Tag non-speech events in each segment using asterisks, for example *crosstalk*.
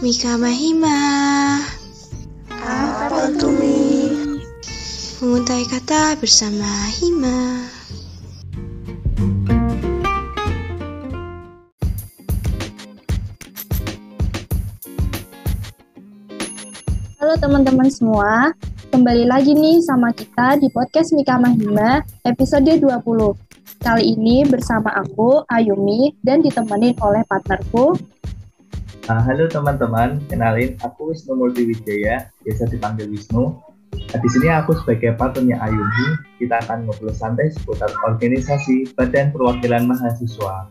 Mika Mahima Apa itu Mi? Menguntai kata bersama Hima Halo teman-teman semua, kembali lagi nih sama kita di podcast Mika Mahima episode 20. Kali ini bersama aku, Ayumi, dan ditemenin oleh partnerku, Uh, halo teman-teman, kenalin aku Wisnu Multiwijaya, biasa dipanggil Wisnu. Nah, di sini aku sebagai partnernya Ayumi, kita akan ngobrol santai seputar organisasi Badan Perwakilan Mahasiswa.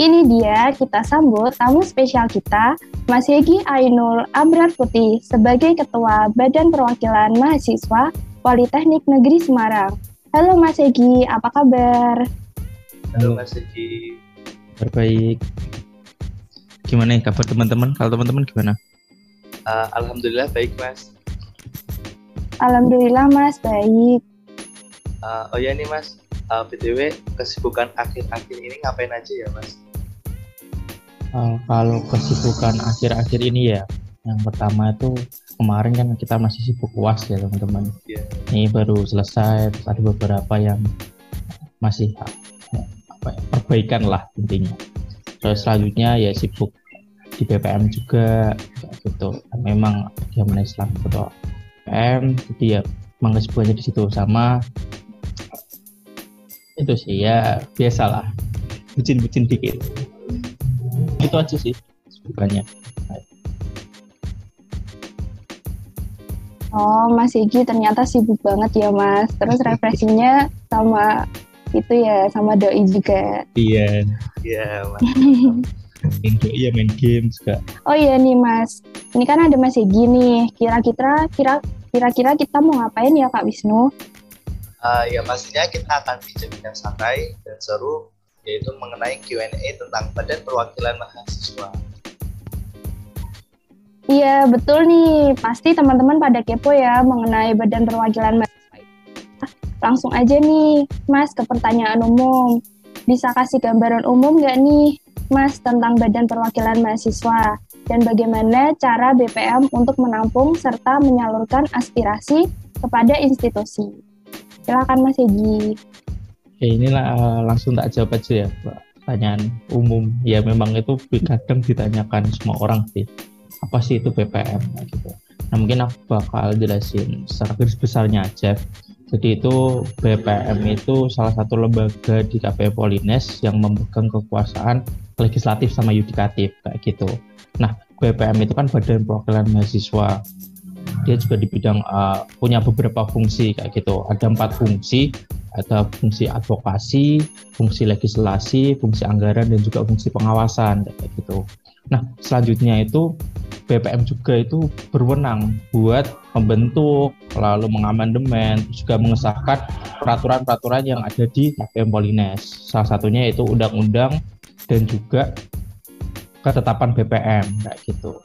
Ini dia kita sambut tamu spesial kita, Mas Yegi Ainul Abrar Putih sebagai Ketua Badan Perwakilan Mahasiswa Politeknik Negeri Semarang. Halo Mas Yegi, apa kabar? Halo Mas Egi. Terbaik. Gimana nih kabar teman-teman? Kalau teman-teman gimana? Uh, Alhamdulillah baik Mas. Alhamdulillah Mas, baik. Uh, oh ya nih Mas, uh, BTW kesibukan akhir-akhir ini ngapain aja ya Mas? Uh, kalau kesibukan akhir-akhir ini ya, yang pertama itu kemarin kan kita masih sibuk uas ya teman-teman. Yeah. Ini baru selesai, terus ada beberapa yang masih apa, ya, perbaikan lah intinya. Terus selanjutnya ya sibuk di BPM juga gitu. Memang zaman Islam ketua BPM, jadi ya memang kesibukannya di situ sama itu sih ya biasalah bucin-bucin dikit itu aja sih kesibukannya Oh, Mas Egi ternyata sibuk banget ya, Mas. Terus *laughs* refreshingnya sama itu ya, sama doi juga. iya Iya Mas. *laughs* main iya main game juga Oh iya nih, Mas. Ini kan ada Mas Egi nih. Kira-kira kira kira-kira kita mau ngapain ya, Kak Wisnu? Uh, ya pastinya kita akan bincang yang santai dan seru yaitu mengenai Q&A tentang Badan Perwakilan Mahasiswa. Iya, betul nih. Pasti teman-teman pada kepo ya mengenai Badan Perwakilan Mahasiswa. Langsung aja nih, Mas, ke pertanyaan umum. Bisa kasih gambaran umum nggak nih, Mas, tentang Badan Perwakilan Mahasiswa? Dan bagaimana cara BPM untuk menampung serta menyalurkan aspirasi kepada institusi? Silakan Mas Egi. Oke, inilah uh, langsung tak jawab aja ya pertanyaan umum ya memang itu kadang ditanyakan semua orang sih apa sih itu BPM gitu nah mungkin aku bakal jelasin secara garis besarnya aja jadi itu BPM itu salah satu lembaga di KPU Polines yang memegang kekuasaan legislatif sama yudikatif kayak gitu nah BPM itu kan badan perwakilan mahasiswa dia juga di bidang uh, punya beberapa fungsi kayak gitu ada empat fungsi ada fungsi advokasi, fungsi legislasi, fungsi anggaran dan juga fungsi pengawasan kayak gitu. Nah, selanjutnya itu BPM juga itu berwenang buat membentuk, lalu mengamandemen, juga mengesahkan peraturan-peraturan yang ada di KPM Polines. Salah satunya yaitu undang-undang dan juga ketetapan BPM kayak gitu.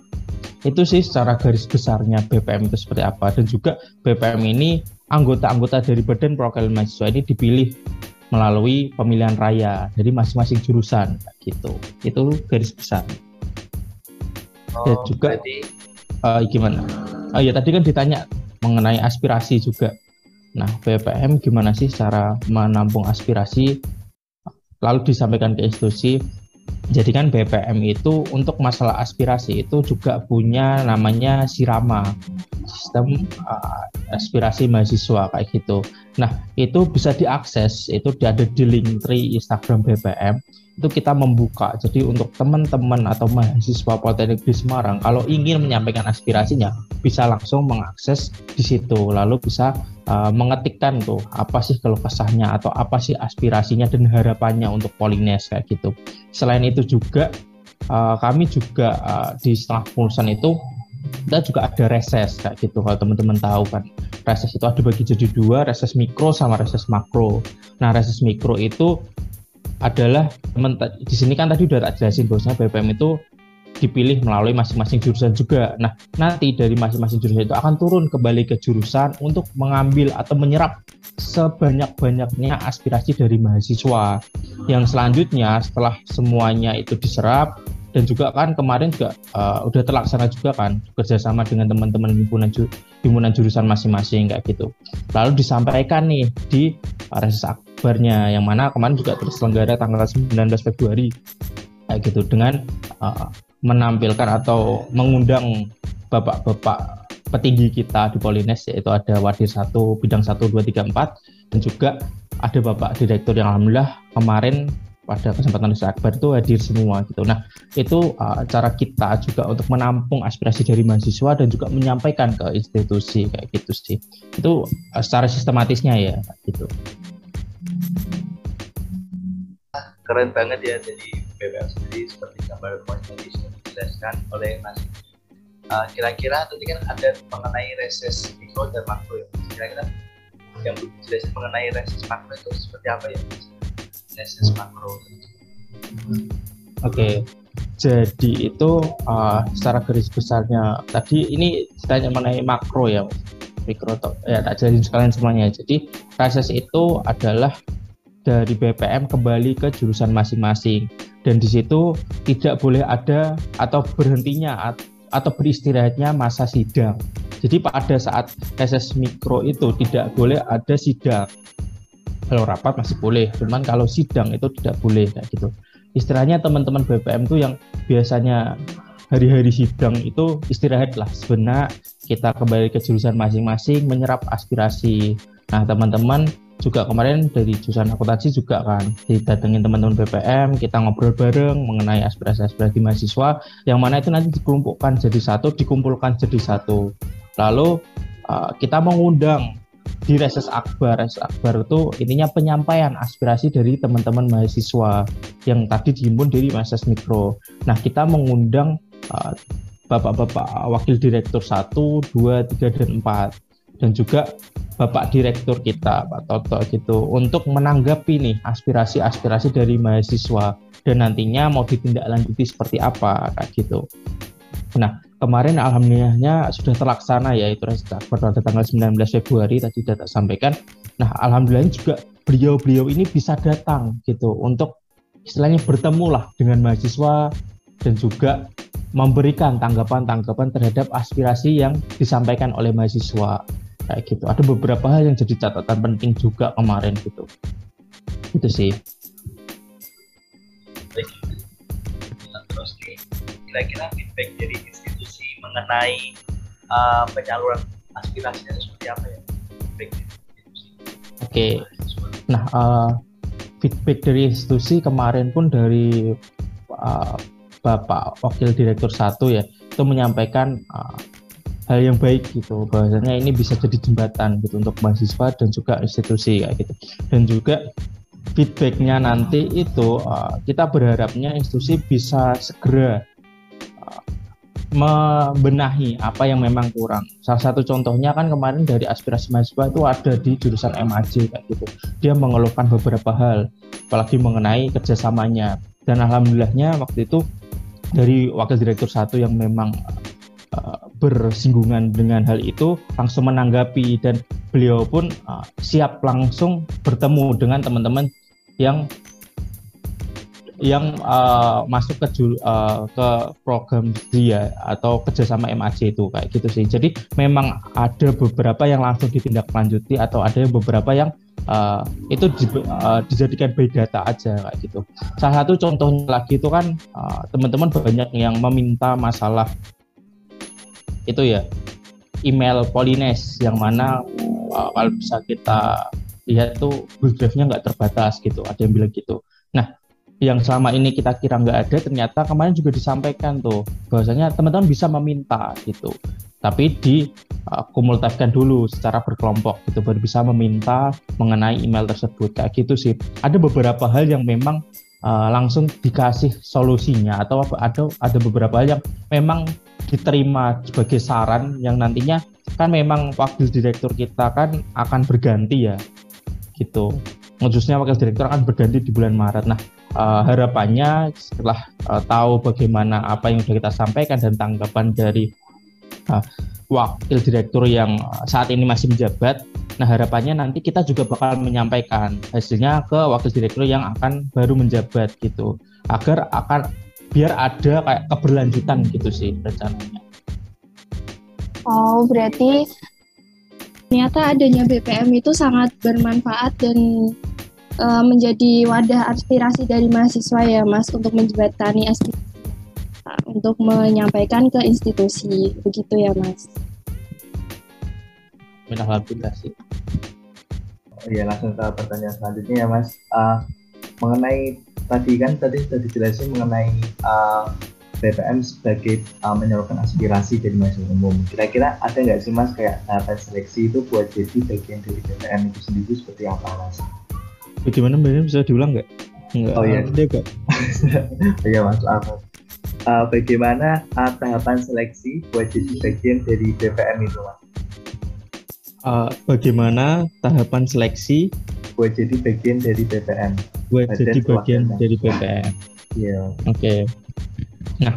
Itu sih secara garis besarnya BPM itu seperti apa dan juga BPM ini anggota-anggota dari Badan Perwakilan Mahasiswa ini dipilih melalui pemilihan raya dari masing-masing jurusan gitu. Itu garis besar. Oh, Dan juga uh, gimana? Oh ya tadi kan ditanya mengenai aspirasi juga. Nah, BPM gimana sih cara menampung aspirasi lalu disampaikan ke institusi jadi kan BPM itu untuk masalah aspirasi itu juga punya namanya Sirama, sistem uh, aspirasi mahasiswa kayak gitu. Nah itu bisa diakses, itu ada di link tree Instagram BPM. Itu kita membuka, jadi untuk teman-teman atau mahasiswa Politeknik di Semarang, kalau ingin menyampaikan aspirasinya, bisa langsung mengakses di situ, lalu bisa uh, mengetikkan tuh apa sih kalau kesahnya atau apa sih aspirasinya dan harapannya untuk Polines kayak gitu. Selain itu juga uh, kami juga uh, di setelah pengurusan itu kita juga ada reses kayak gitu. Kalau teman-teman tahu kan reses itu ada bagi jadi dua reses mikro sama reses makro. Nah reses mikro itu adalah di sini kan tadi udah tak jelasin bahwasanya BPM itu dipilih melalui masing-masing jurusan juga. Nah, nanti dari masing-masing jurusan itu akan turun kembali ke jurusan untuk mengambil atau menyerap sebanyak-banyaknya aspirasi dari mahasiswa. Yang selanjutnya setelah semuanya itu diserap, dan juga kan kemarin juga uh, udah terlaksana juga kan kerjasama dengan teman-teman himpunan ju jurusan masing-masing kayak gitu lalu disampaikan nih di reses akbarnya yang mana kemarin juga terselenggara tanggal 19 Februari kayak gitu dengan uh, menampilkan atau mengundang bapak-bapak petinggi kita di Polines yaitu ada wadir satu bidang satu dua tiga empat dan juga ada bapak direktur yang alhamdulillah kemarin pada kesempatan Nusa Akbar itu hadir semua gitu. Nah itu uh, cara kita juga untuk menampung aspirasi dari mahasiswa dan juga menyampaikan ke institusi kayak gitu sih. Itu uh, secara sistematisnya ya gitu. Keren banget ya jadi BBM sendiri seperti gambar tadi sudah dijelaskan oleh Mas. Uh, kira-kira tadi kan ada mengenai reses mikro dan makro ya. Kira-kira yang dijelaskan mengenai reses makro itu seperti apa ya? reses makro. Oke, okay. jadi itu uh, secara garis besarnya tadi ini ditanya mengenai makro ya, mikro ya tak jadi sekalian semuanya. Jadi reses itu adalah dari BPM kembali ke jurusan masing-masing dan di situ tidak boleh ada atau berhentinya atau beristirahatnya masa sidang. Jadi pada saat reses mikro itu tidak boleh ada sidang. Kalau rapat masih boleh, cuman kalau sidang itu tidak boleh kayak gitu. Istilahnya teman-teman BPM itu yang biasanya hari-hari sidang itu istirahat lah sebenarnya kita kembali ke jurusan masing-masing menyerap aspirasi. Nah teman-teman juga kemarin dari jurusan akuntansi juga kan didatengin teman-teman BPM kita ngobrol bareng mengenai aspirasi-aspirasi mahasiswa yang mana itu nanti dikelompokkan jadi satu dikumpulkan jadi satu. Lalu uh, kita mengundang di reses akbar. Reses akbar itu intinya penyampaian aspirasi dari teman-teman mahasiswa yang tadi dihimpun dari reses mikro. Nah kita mengundang uh, bapak-bapak wakil direktur 1, 2, 3, dan 4 dan juga Bapak Direktur kita, Pak Toto gitu, untuk menanggapi nih aspirasi-aspirasi dari mahasiswa dan nantinya mau ditindaklanjuti seperti apa kayak gitu. Nah, kemarin alhamdulillahnya sudah terlaksana ya itu pada tanggal 19 Februari tadi data sampaikan. Nah, alhamdulillah juga beliau-beliau ini bisa datang gitu untuk istilahnya bertemu lah dengan mahasiswa dan juga memberikan tanggapan-tanggapan terhadap aspirasi yang disampaikan oleh mahasiswa. Kayak gitu. Ada beberapa hal yang jadi catatan penting juga kemarin gitu. Itu sih. Terus nih kira-kira feedback dari institusi mengenai uh, penyaluran aspirasinya seperti apa ya? Feedback oke. Okay. nah uh, feedback dari institusi kemarin pun dari uh, Bapak Wakil Direktur satu ya itu menyampaikan uh, hal yang baik gitu bahwasanya ini bisa jadi jembatan gitu untuk mahasiswa dan juga institusi kayak gitu. Dan juga feedbacknya nanti itu uh, kita berharapnya institusi bisa segera uh, membenahi apa yang memang kurang. Salah satu contohnya kan kemarin dari aspirasi mahasiswa itu ada di jurusan MAJ kayak gitu. Dia mengeluhkan beberapa hal apalagi mengenai kerjasamanya. Dan alhamdulillahnya waktu itu dari wakil direktur satu yang memang uh, bersinggungan dengan hal itu langsung menanggapi dan beliau pun uh, siap langsung bertemu dengan teman-teman yang yang uh, masuk ke uh, ke program dia atau kerjasama MAC itu kayak gitu sih. Jadi memang ada beberapa yang langsung ditindaklanjuti atau ada beberapa yang uh, itu di, uh, dijadikan by data aja kayak gitu. Salah satu contohnya lagi itu kan teman-teman uh, banyak yang meminta masalah. Itu ya email Polines yang mana uh, kalau bisa kita lihat tuh Google Drive-nya nggak terbatas gitu ada yang bilang gitu. Nah yang selama ini kita kira nggak ada ternyata kemarin juga disampaikan tuh bahwasanya teman-teman bisa meminta gitu tapi di uh, kumulatifkan dulu secara berkelompok gitu baru bisa meminta mengenai email tersebut. Kayak gitu sih. Ada beberapa hal yang memang uh, langsung dikasih solusinya atau ada ada beberapa hal yang memang diterima sebagai saran yang nantinya kan memang wakil direktur kita kan akan berganti ya gitu. Khususnya wakil direktur akan berganti di bulan Maret. Nah uh, harapannya setelah uh, tahu bagaimana apa yang sudah kita sampaikan dan tanggapan dari uh, wakil direktur yang saat ini masih menjabat nah harapannya nanti kita juga bakal menyampaikan hasilnya ke wakil direktur yang akan baru menjabat gitu agar akan biar ada kayak keberlanjutan gitu sih rencananya. Oh, berarti ternyata adanya BPM itu sangat bermanfaat dan uh, menjadi wadah aspirasi dari mahasiswa ya, Mas, untuk menjembatani aspirasi untuk menyampaikan ke institusi, begitu ya, Mas? Alhamdulillah sih. Oh, iya, langsung ke pertanyaan selanjutnya ya, Mas. Uh, mengenai tadi kan tadi sudah dijelasin mengenai uh, BPM sebagai uh, menyalurkan aspirasi dari masyarakat umum. Kira-kira ada nggak sih mas kayak tahapan seleksi itu buat jadi bagian dari BPM itu sendiri seperti apa mas? Bagaimana mbaknya bisa diulang nggak? Nggak oh iya. Ada nggak? *laughs* iya mas, apa? Uh, bagaimana uh, tahapan seleksi buat jadi bagian dari BPM itu mas? Uh, bagaimana tahapan seleksi buat jadi bagian dari BPM? Buat jadi bagian dari BPM. Iya. Oke. Okay Nah,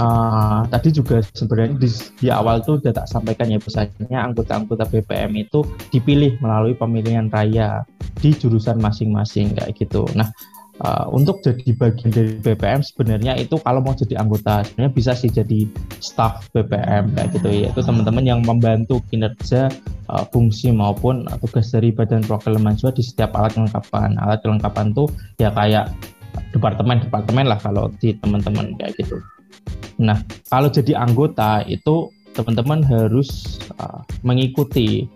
uh, tadi juga sebenarnya di, di awal tuh udah tak sampaikan ya misalnya anggota-anggota BPM itu dipilih melalui pemilihan raya di jurusan masing-masing kayak gitu. Nah, uh, untuk jadi bagian dari BPM sebenarnya itu kalau mau jadi anggota sebenarnya bisa sih jadi staff BPM kayak gitu ya itu teman-teman yang membantu kinerja uh, fungsi maupun tugas dari badan perwakilan mahasiswa di setiap alat kelengkapan alat kelengkapan tuh ya kayak departemen-departemen lah kalau di teman-teman kayak gitu. Nah, kalau jadi anggota itu teman-teman harus uh, mengikuti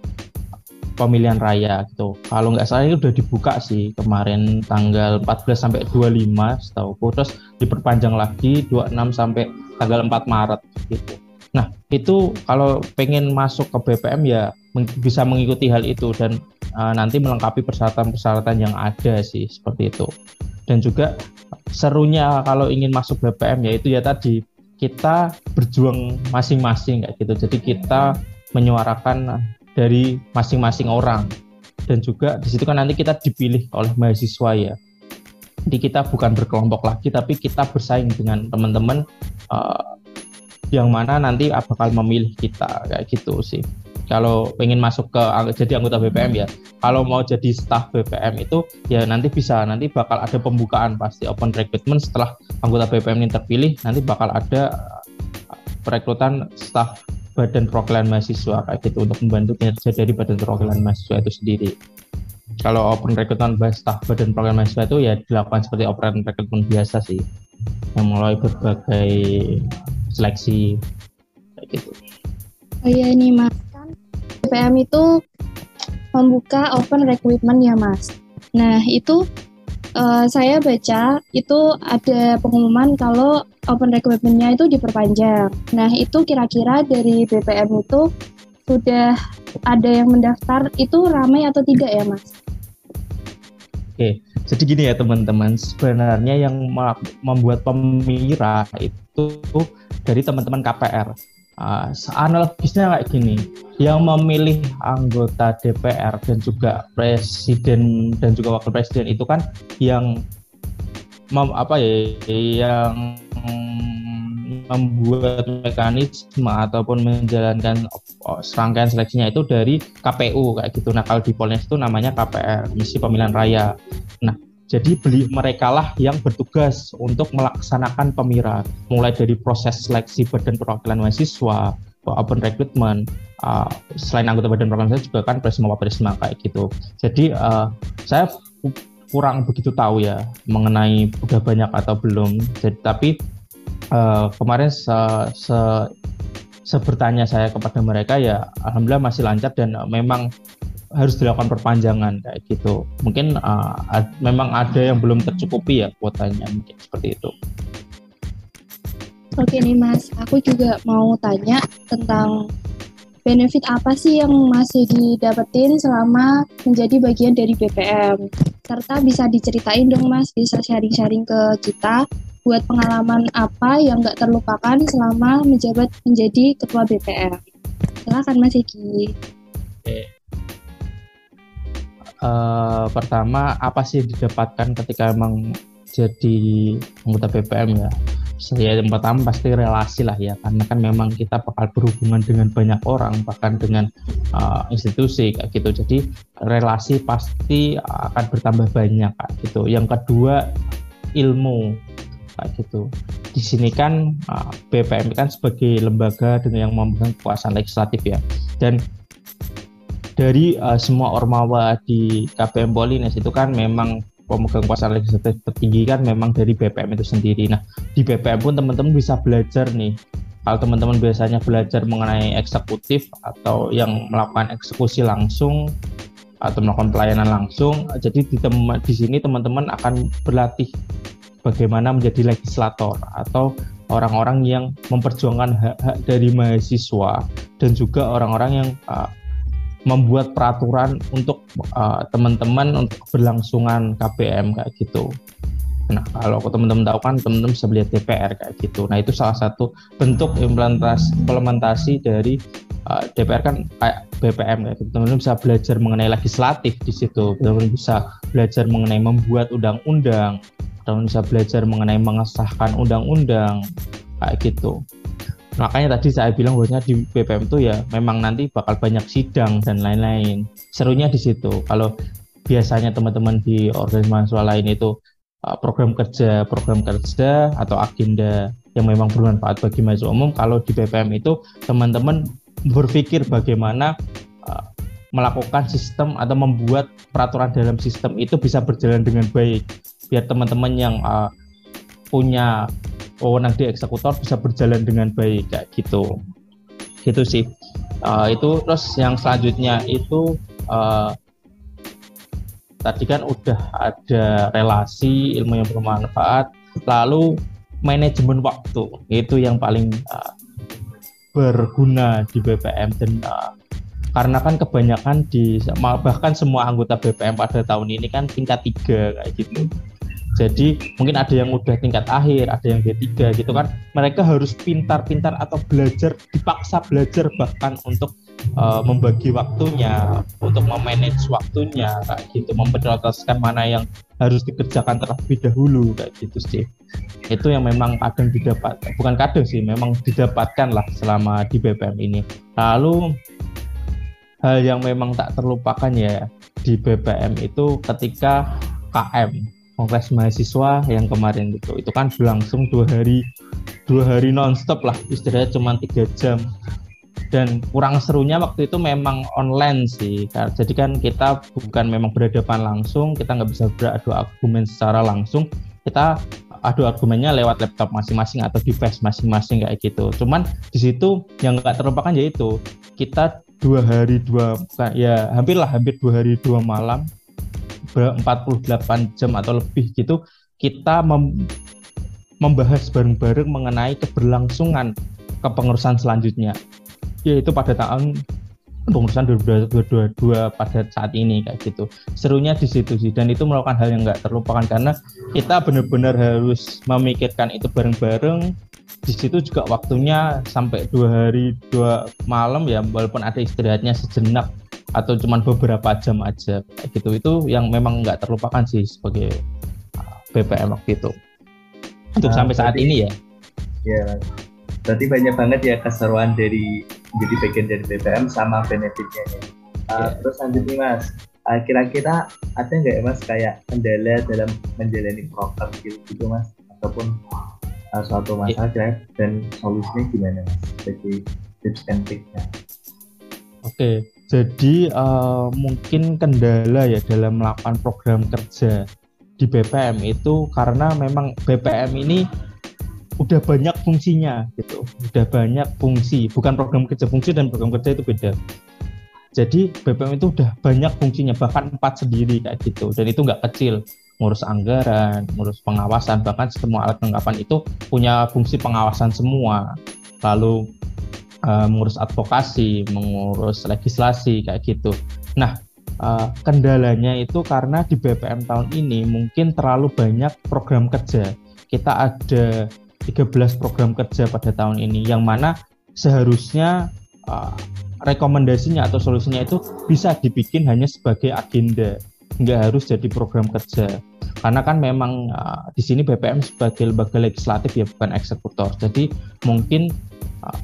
pemilihan raya gitu. Kalau nggak salah itu udah dibuka sih kemarin tanggal 14 sampai 25 setahu terus diperpanjang lagi 26 sampai tanggal 4 Maret gitu. Nah, itu kalau pengen masuk ke BPM ya bisa mengikuti hal itu dan uh, nanti melengkapi persyaratan-persyaratan yang ada sih seperti itu dan juga serunya kalau ingin masuk BPM yaitu ya tadi kita berjuang masing-masing kayak gitu. Jadi kita menyuarakan dari masing-masing orang. Dan juga di situ kan nanti kita dipilih oleh mahasiswa ya. Jadi kita bukan berkelompok lagi tapi kita bersaing dengan teman-teman uh, yang mana nanti bakal memilih kita kayak gitu sih. Kalau pengen masuk ke jadi anggota BPM ya. Kalau mau jadi staff BPM itu ya nanti bisa nanti bakal ada pembukaan pasti open recruitment. Setelah anggota BPM ini terpilih nanti bakal ada uh, perekrutan staff badan perwakilan mahasiswa kayak gitu untuk membantu kinerja dari badan perwakilan mahasiswa itu sendiri. Kalau open recruitment staff badan perwakilan mahasiswa itu ya dilakukan seperti open recruitment biasa sih. Yang mulai berbagai seleksi kayak gitu. Oh iya ini mas. BPM itu membuka open recruitment ya mas. Nah itu uh, saya baca itu ada pengumuman kalau open recruitmentnya itu diperpanjang. Nah itu kira-kira dari BPM itu sudah ada yang mendaftar itu ramai atau tidak ya mas? Oke, jadi gini ya teman-teman, sebenarnya yang membuat pemira itu dari teman-teman KPR. Uh, analogisnya kayak gini, yang memilih anggota DPR dan juga presiden dan juga wakil presiden itu kan yang apa ya, yang membuat mekanisme ataupun menjalankan oh, serangkaian seleksinya itu dari KPU kayak gitu. Nah kalau di Polres itu namanya KPR, misi pemilihan raya. Nah jadi beli mereka lah yang bertugas untuk melaksanakan pemira, mulai dari proses seleksi badan perwakilan mahasiswa, open recruitment, uh, selain anggota badan perwakilan saya juga kan presma presma kayak gitu. Jadi uh, saya kurang begitu tahu ya mengenai udah banyak atau belum. Jadi tapi uh, kemarin se, se sebertanya saya kepada mereka ya alhamdulillah masih lancar dan memang harus dilakukan perpanjangan kayak gitu. Mungkin uh, ad, memang ada yang belum tercukupi ya kuotanya mungkin seperti itu. Oke nih Mas, aku juga mau tanya tentang benefit apa sih yang masih didapetin selama menjadi bagian dari BPM? Serta bisa diceritain dong Mas, bisa sharing-sharing ke kita buat pengalaman apa yang nggak terlupakan selama menjabat menjadi ketua BPM. Silakan Mas. Oke uh, pertama apa sih didapatkan ketika emang jadi anggota BPM ya yang pertama pasti relasi lah ya karena kan memang kita bakal berhubungan dengan banyak orang bahkan dengan uh, institusi kayak gitu. Jadi relasi pasti akan bertambah banyak kayak gitu. Yang kedua ilmu kayak gitu. Di sini kan uh, BPM kan sebagai lembaga dengan yang memegang kekuasaan legislatif ya. Dan dari uh, semua ormawa di KPM Polines itu kan memang pemegang kekuasaan legislatif tertinggi kan memang dari BPM itu sendiri. Nah, di BPM pun teman-teman bisa belajar nih. Kalau teman-teman biasanya belajar mengenai eksekutif atau yang melakukan eksekusi langsung atau melakukan pelayanan langsung, jadi di, tem di sini teman-teman akan berlatih bagaimana menjadi legislator atau orang-orang yang memperjuangkan hak-hak dari mahasiswa dan juga orang-orang yang uh, membuat peraturan untuk uh, teman-teman untuk berlangsungan KPM kayak gitu. Nah, kalau teman-teman tahu kan teman-teman bisa melihat DPR kayak gitu. Nah, itu salah satu bentuk implementasi implementasi dari uh, DPR kan kayak BPM kayak gitu. Teman-teman bisa belajar mengenai legislatif di situ. Teman-teman bisa belajar mengenai membuat undang-undang. Teman-teman bisa belajar mengenai mengesahkan undang-undang kayak gitu makanya tadi saya bilang bahwasanya di BPM itu ya memang nanti bakal banyak sidang dan lain-lain. Serunya di situ. Kalau biasanya teman-teman di organisasi mahasiswa lain itu uh, program kerja program kerja atau agenda yang memang bermanfaat bagi mahasiswa umum kalau di BPM itu teman-teman berpikir bagaimana uh, melakukan sistem atau membuat peraturan dalam sistem itu bisa berjalan dengan baik. Biar teman-teman yang uh, punya wewenang di eksekutor bisa berjalan dengan baik kayak gitu. Gitu sih. Uh, itu terus yang selanjutnya itu uh, tadi kan udah ada relasi ilmu yang bermanfaat lalu manajemen waktu. Itu yang paling uh, berguna di BPM dan uh, karena kan kebanyakan di bahkan semua anggota BPM pada tahun ini kan tingkat tiga kayak gitu jadi mungkin ada yang udah tingkat akhir, ada yang D3 gitu kan. Mereka harus pintar-pintar atau belajar, dipaksa belajar bahkan untuk uh, membagi waktunya, untuk memanage waktunya kayak gitu, memprioritaskan mana yang harus dikerjakan terlebih dahulu kayak gitu sih. Itu yang memang kadang didapat, bukan kadang sih, memang didapatkan lah selama di BPM ini. Lalu hal yang memang tak terlupakan ya di BPM itu ketika KM kongres mahasiswa yang kemarin itu. Itu kan berlangsung dua hari dua hari nonstop lah. Istilahnya cuma tiga jam. Dan kurang serunya waktu itu memang online sih jadi kan kita bukan memang berhadapan langsung kita nggak bisa beradu argumen secara langsung. Kita adu argumennya lewat laptop masing-masing atau device masing-masing kayak gitu. Cuman di situ yang nggak terlupakan yaitu kita dua hari dua ya hampir lah hampir dua hari dua malam 48 jam atau lebih gitu kita mem membahas bareng-bareng mengenai keberlangsungan kepengurusan selanjutnya yaitu pada tahun pengurusan 2022 pada saat ini kayak gitu. Serunya di situ sih dan itu merupakan hal yang nggak terlupakan karena kita benar-benar harus memikirkan itu bareng-bareng. Di situ juga waktunya sampai dua hari dua malam ya walaupun ada istirahatnya sejenak atau cuma beberapa jam aja gitu. Itu yang memang nggak terlupakan sih sebagai uh, BPM waktu itu. Untuk nah, sampai saat ini ya. Ya berarti banyak banget ya keseruan dari jadi bagian dari BPM sama benefitnya ya. Uh, terus lanjut nih mas. Uh, kira-kira ada nggak ya mas kayak kendala dalam menjalani program gitu, gitu mas? Ataupun uh, suatu masalah yeah. dan solusinya gimana mas? Jadi tips and triknya. Oke. okay. Jadi uh, mungkin kendala ya dalam melakukan program kerja di BPM itu karena memang BPM ini udah banyak fungsinya gitu, udah banyak fungsi, bukan program kerja fungsi dan program kerja itu beda. Jadi BPM itu udah banyak fungsinya, bahkan empat sendiri kayak gitu, dan itu nggak kecil ngurus anggaran, ngurus pengawasan, bahkan semua alat kelengkapan itu punya fungsi pengawasan semua. Lalu uh, mengurus advokasi, mengurus legislasi kayak gitu. Nah, uh, kendalanya itu karena di BPM tahun ini mungkin terlalu banyak program kerja. Kita ada 13 program kerja pada tahun ini yang mana seharusnya uh, rekomendasinya atau solusinya itu bisa dibikin hanya sebagai agenda, nggak harus jadi program kerja. Karena kan memang uh, di sini BPM sebagai lembaga legislatif ya bukan eksekutor. Jadi mungkin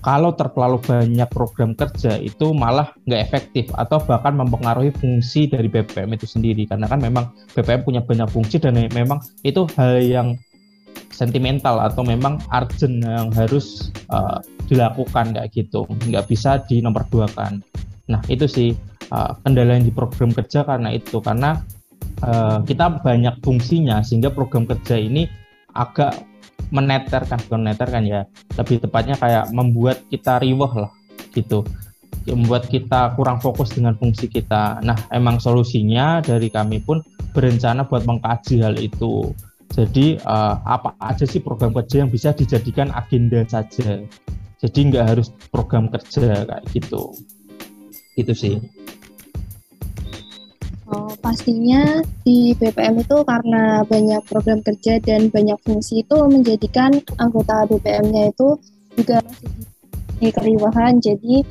kalau terlalu banyak program kerja itu malah nggak efektif atau bahkan mempengaruhi fungsi dari BPM itu sendiri. Karena kan memang BPM punya banyak fungsi dan memang itu hal yang sentimental atau memang urgent yang harus uh, dilakukan kayak gitu. Nggak bisa di nomor dua kan nah itu sih uh, kendala yang di program kerja karena itu. Karena uh, kita banyak fungsinya sehingga program kerja ini agak meneterkan bukan meneterkan ya lebih tepatnya kayak membuat kita riwah lah gitu membuat kita kurang fokus dengan fungsi kita. Nah, emang solusinya dari kami pun berencana buat mengkaji hal itu. Jadi uh, apa aja sih program kerja yang bisa dijadikan agenda saja. Jadi nggak harus program kerja kayak gitu. Gitu sih. Oh, pastinya di BPM itu karena banyak program kerja dan banyak fungsi itu menjadikan anggota BPM-nya itu juga masih di keriwahan. Jadi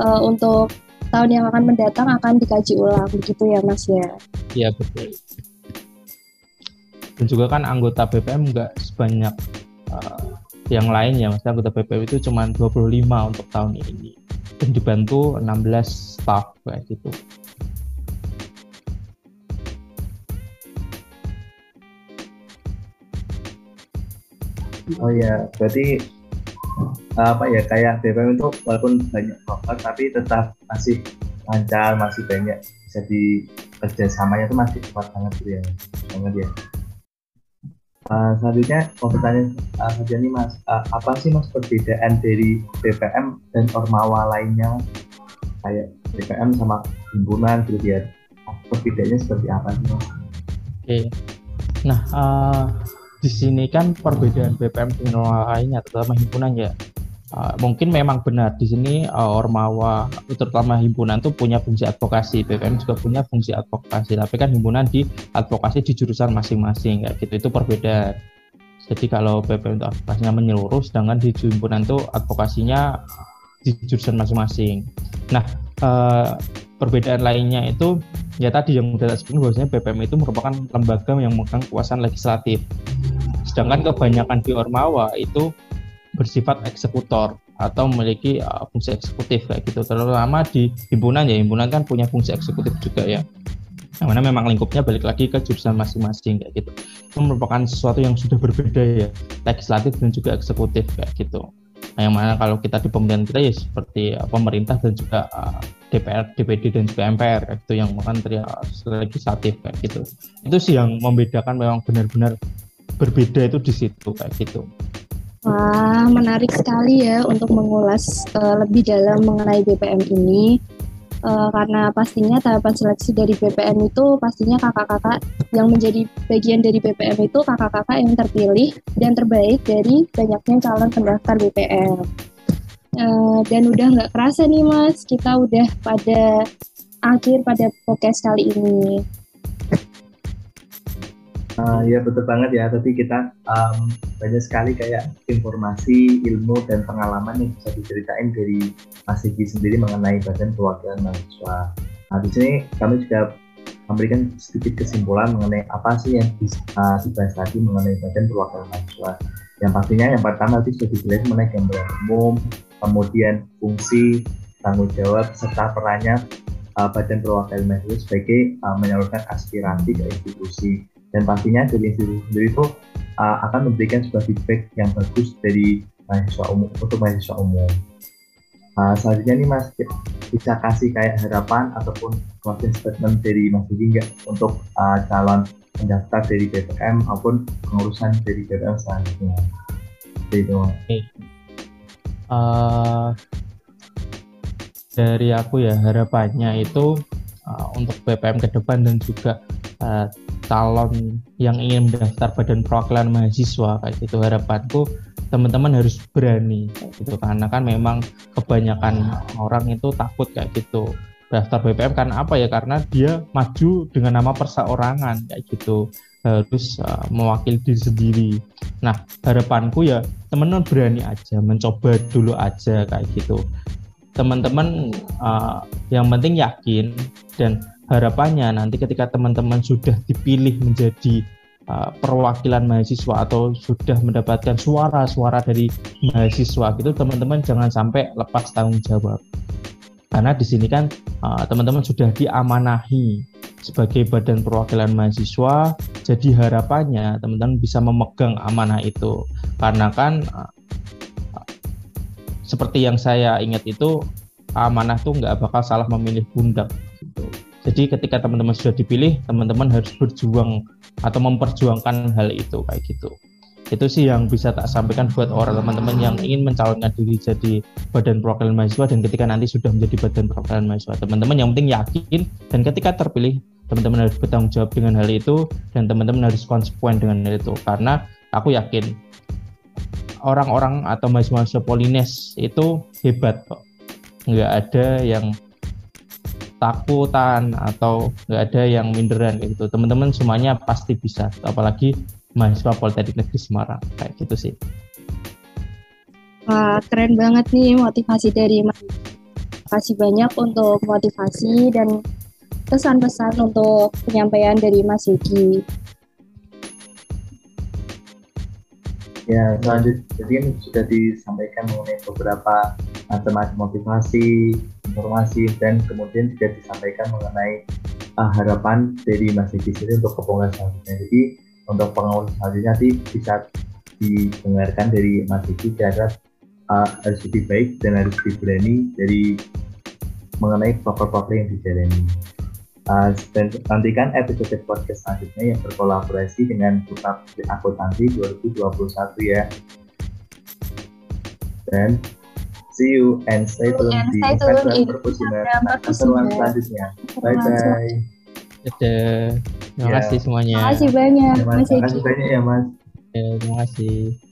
uh, untuk tahun yang akan mendatang akan dikaji ulang. Begitu ya Mas ya. Iya betul. Dan juga kan anggota BPM nggak sebanyak uh, yang lain ya maksudnya anggota BPM itu cuma 25 untuk tahun ini. Dan dibantu 16 staff kayak gitu Oh ya, berarti apa ya kayak BPM itu walaupun banyak proker tapi tetap masih lancar, masih banyak bisa di kerjasamanya itu masih cepat banget gitu ya, banget ya. Uh, selanjutnya mau bertanya uh, saja nih mas, uh, apa sih mas perbedaan dari BPM dan Ormawa lainnya kayak BPM sama himpunan gitu ya perbedaannya seperti apa sih mas? Oke, okay. nah uh, di sini kan perbedaan BPM dengan lainnya terutama himpunan ya. Uh, mungkin memang benar di sini uh, Ormawa terutama himpunan tuh punya fungsi advokasi BPM juga punya fungsi advokasi tapi kan himpunan di advokasi di jurusan masing-masing kayak gitu. Itu perbedaan. Jadi kalau BPM itu advokasinya menyeluruh sedangkan di himpunan tuh advokasinya di jurusan masing-masing. Nah uh, perbedaan lainnya itu ya tadi yang sudah sebutkan bahwasanya BPM itu merupakan lembaga yang memegang kekuasaan legislatif sedangkan kebanyakan di Ormawa itu bersifat eksekutor atau memiliki uh, fungsi eksekutif kayak gitu. Terutama di himpunan ya himpunan kan punya fungsi eksekutif juga ya. Yang mana memang lingkupnya balik lagi ke jurusan masing-masing kayak gitu. Itu merupakan sesuatu yang sudah berbeda ya legislatif dan juga eksekutif kayak gitu. Nah, yang mana kalau kita di pemerintahan kita ya seperti uh, pemerintah dan juga uh, DPR, DPD dan juga MPR kayak gitu yang makan uh, legislatif kayak gitu. Itu sih yang membedakan memang benar-benar berbeda itu di situ kayak gitu Wah, menarik sekali ya untuk mengulas uh, lebih dalam mengenai BPM ini. Uh, karena pastinya tahapan seleksi dari BPM itu pastinya kakak-kakak yang menjadi bagian dari BPM itu kakak-kakak yang terpilih dan terbaik dari banyaknya calon pendaftar BPM. Uh, eh, dan udah nggak kerasa nih mas, kita udah pada akhir pada podcast kali ini. Uh, ya betul banget ya. Tadi kita um, banyak sekali kayak informasi, ilmu dan pengalaman yang bisa diceritain dari Mas sendiri mengenai Badan Perwakilan Mahasiswa. Nah di sini kami juga memberikan sedikit kesimpulan mengenai apa sih yang bisa uh, dibahas tadi mengenai Badan Perwakilan Mahasiswa. Yang pastinya yang pertama tadi sudah dijelaskan mengenai gambaran umum, kemudian fungsi, tanggung jawab serta perannya uh, Badan Perwakilan Mahasiswa sebagai uh, menyalurkan aspirasi ke institusi dan pastinya dari institusi sendiri itu uh, akan memberikan sebuah feedback yang bagus dari mahasiswa umum untuk mahasiswa umum. Uh, selanjutnya nih Mas bisa kasih kayak harapan ataupun closing statement dari Mas Didi nggak untuk uh, calon pendaftar dari BPM maupun pengurusan dari BPM selanjutnya. Itu. Uh, dari aku ya harapannya itu uh, untuk BPM ke depan dan juga uh, calon yang ingin mendaftar badan perwakilan mahasiswa kayak gitu. Harapanku teman-teman harus berani gitu. Karena kan memang kebanyakan orang itu takut kayak gitu. Daftar BPM karena apa ya? Karena dia maju dengan nama perseorangan kayak gitu. Harus uh, mewakili diri sendiri. Nah harapanku ya teman-teman berani aja mencoba dulu aja kayak gitu. Teman-teman uh, yang penting yakin dan harapannya nanti ketika teman-teman sudah dipilih menjadi uh, perwakilan mahasiswa atau sudah mendapatkan suara-suara dari mahasiswa gitu teman-teman jangan sampai lepas tanggung jawab karena di sini kan uh, teman-teman sudah diamanahi sebagai badan perwakilan mahasiswa jadi harapannya teman-teman bisa memegang amanah itu karena kan uh, seperti yang saya ingat itu amanah tuh nggak bakal salah memilih pundak. Jadi ketika teman-teman sudah dipilih teman-teman harus berjuang atau memperjuangkan hal itu kayak gitu. Itu sih yang bisa tak sampaikan buat orang teman-teman yang ingin mencalonkan diri jadi badan perwakilan mahasiswa dan ketika nanti sudah menjadi badan perwakilan mahasiswa. Teman-teman yang penting yakin dan ketika terpilih teman-teman harus bertanggung jawab dengan hal itu dan teman-teman harus konsekuen dengan hal itu. Karena aku yakin orang-orang atau mahasiswa Polines itu hebat kok. Nggak ada yang takutan atau nggak ada yang minderan gitu teman-teman semuanya pasti bisa apalagi mahasiswa Politeknik Negeri Semarang kayak gitu sih. Wah, keren banget nih motivasi dari Mas. Kasih banyak untuk motivasi dan pesan-pesan untuk penyampaian dari Mas Yuki. Ya, selanjutnya jadi ini sudah disampaikan mengenai beberapa macam-macam motivasi, informasi, dan kemudian juga disampaikan mengenai uh, harapan dari Mas Yuki sendiri untuk kepengurusan selanjutnya. Jadi untuk pengawal selanjutnya nanti bisa didengarkan dari Mas Diki cara uh, harus lebih baik dan harus berani dari mengenai paper-paper yang dijalani. Uh, dan nantikan episode podcast selanjutnya yang berkolaborasi dengan Pusat Akuntansi 2021 ya. Dan see you and stay tune di Instagram Perpusinan selanjutnya. Bye bye. Dadah. Terima ya. kasih semuanya. Terima kasih banyak, ya. Terima kasih banyak ya, Mas. Ya, terima kasih.